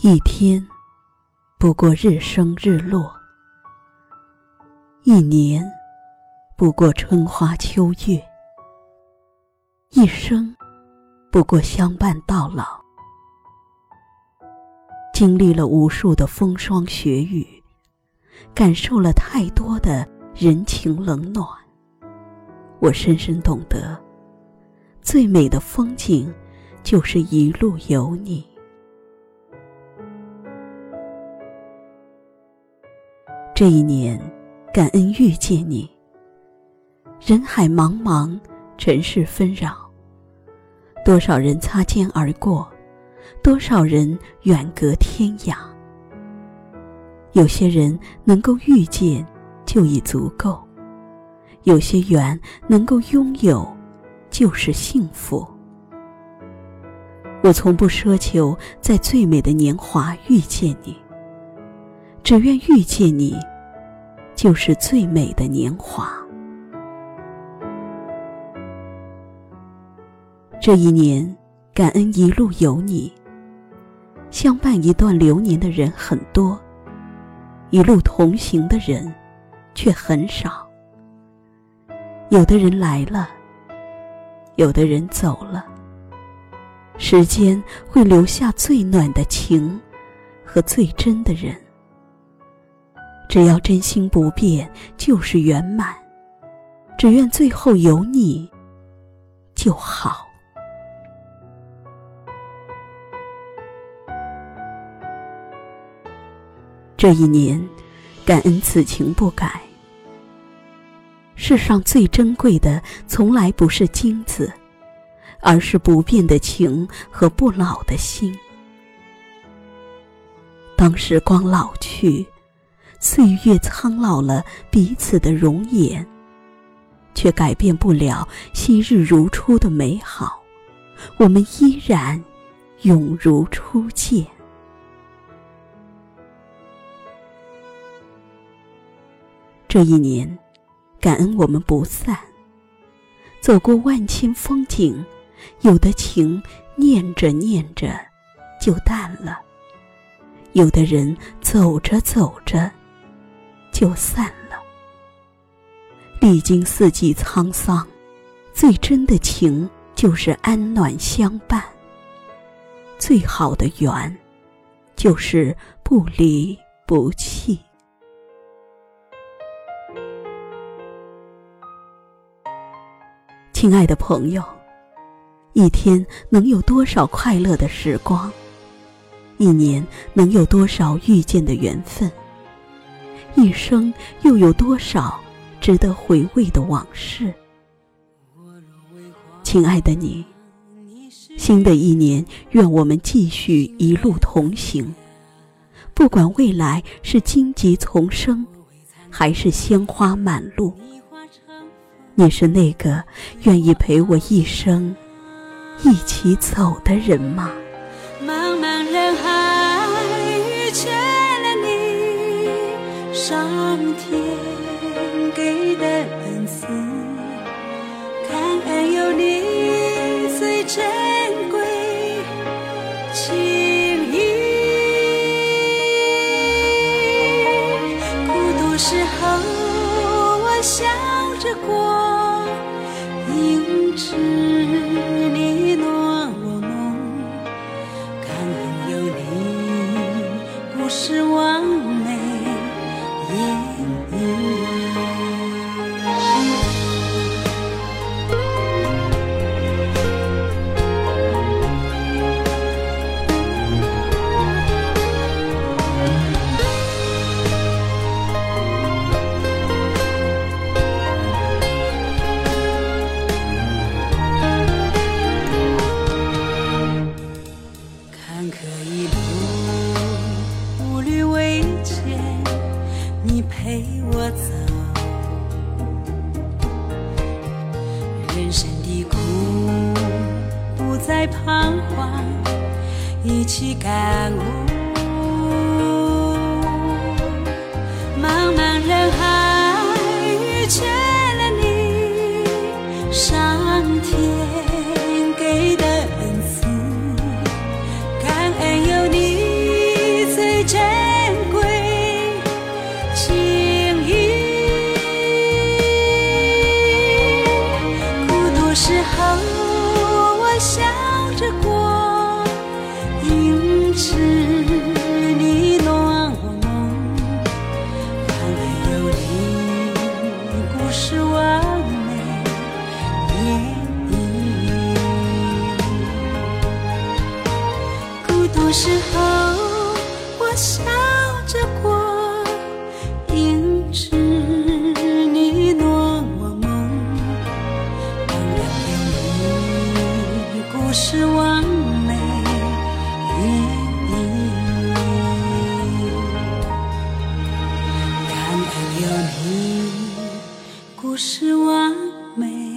一天不过日升日落，一年不过春花秋月，一生不过相伴到老。经历了无数的风霜雪雨，感受了太多的人情冷暖，我深深懂得，最美的风景就是一路有你。这一年，感恩遇见你。人海茫茫，尘世纷扰，多少人擦肩而过。多少人远隔天涯？有些人能够遇见就已足够，有些缘能够拥有就是幸福。我从不奢求在最美的年华遇见你，只愿遇见你，就是最美的年华。这一年，感恩一路有你。相伴一段流年的人很多，一路同行的人却很少。有的人来了，有的人走了。时间会留下最暖的情和最真的人。只要真心不变，就是圆满。只愿最后有你就好。这一年，感恩此情不改。世上最珍贵的，从来不是金子，而是不变的情和不老的心。当时光老去，岁月苍老了彼此的容颜，却改变不了昔日如初的美好。我们依然永如初见。这一年，感恩我们不散。走过万千风景，有的情念着念着就淡了；有的人走着走着就散了。历经四季沧桑，最真的情就是安暖相伴；最好的缘，就是不离不弃。亲爱的朋友，一天能有多少快乐的时光？一年能有多少遇见的缘分？一生又有多少值得回味的往事？亲爱的你，新的一年，愿我们继续一路同行。不管未来是荆棘丛生，还是鲜花满路。你是那个愿意陪我一生一起走的人吗？茫茫人海遇见，上天给的恩赐，感恩有你最珍贵情谊。孤独时候，我笑着过。是你暖我梦，感恩有你，故事完美夜雨。人生的苦不再彷徨，一起感悟。茫茫人海有时候，我笑着过，因知你暖我梦，感恩有你，故事完美演绎。感恩有你，故事完美。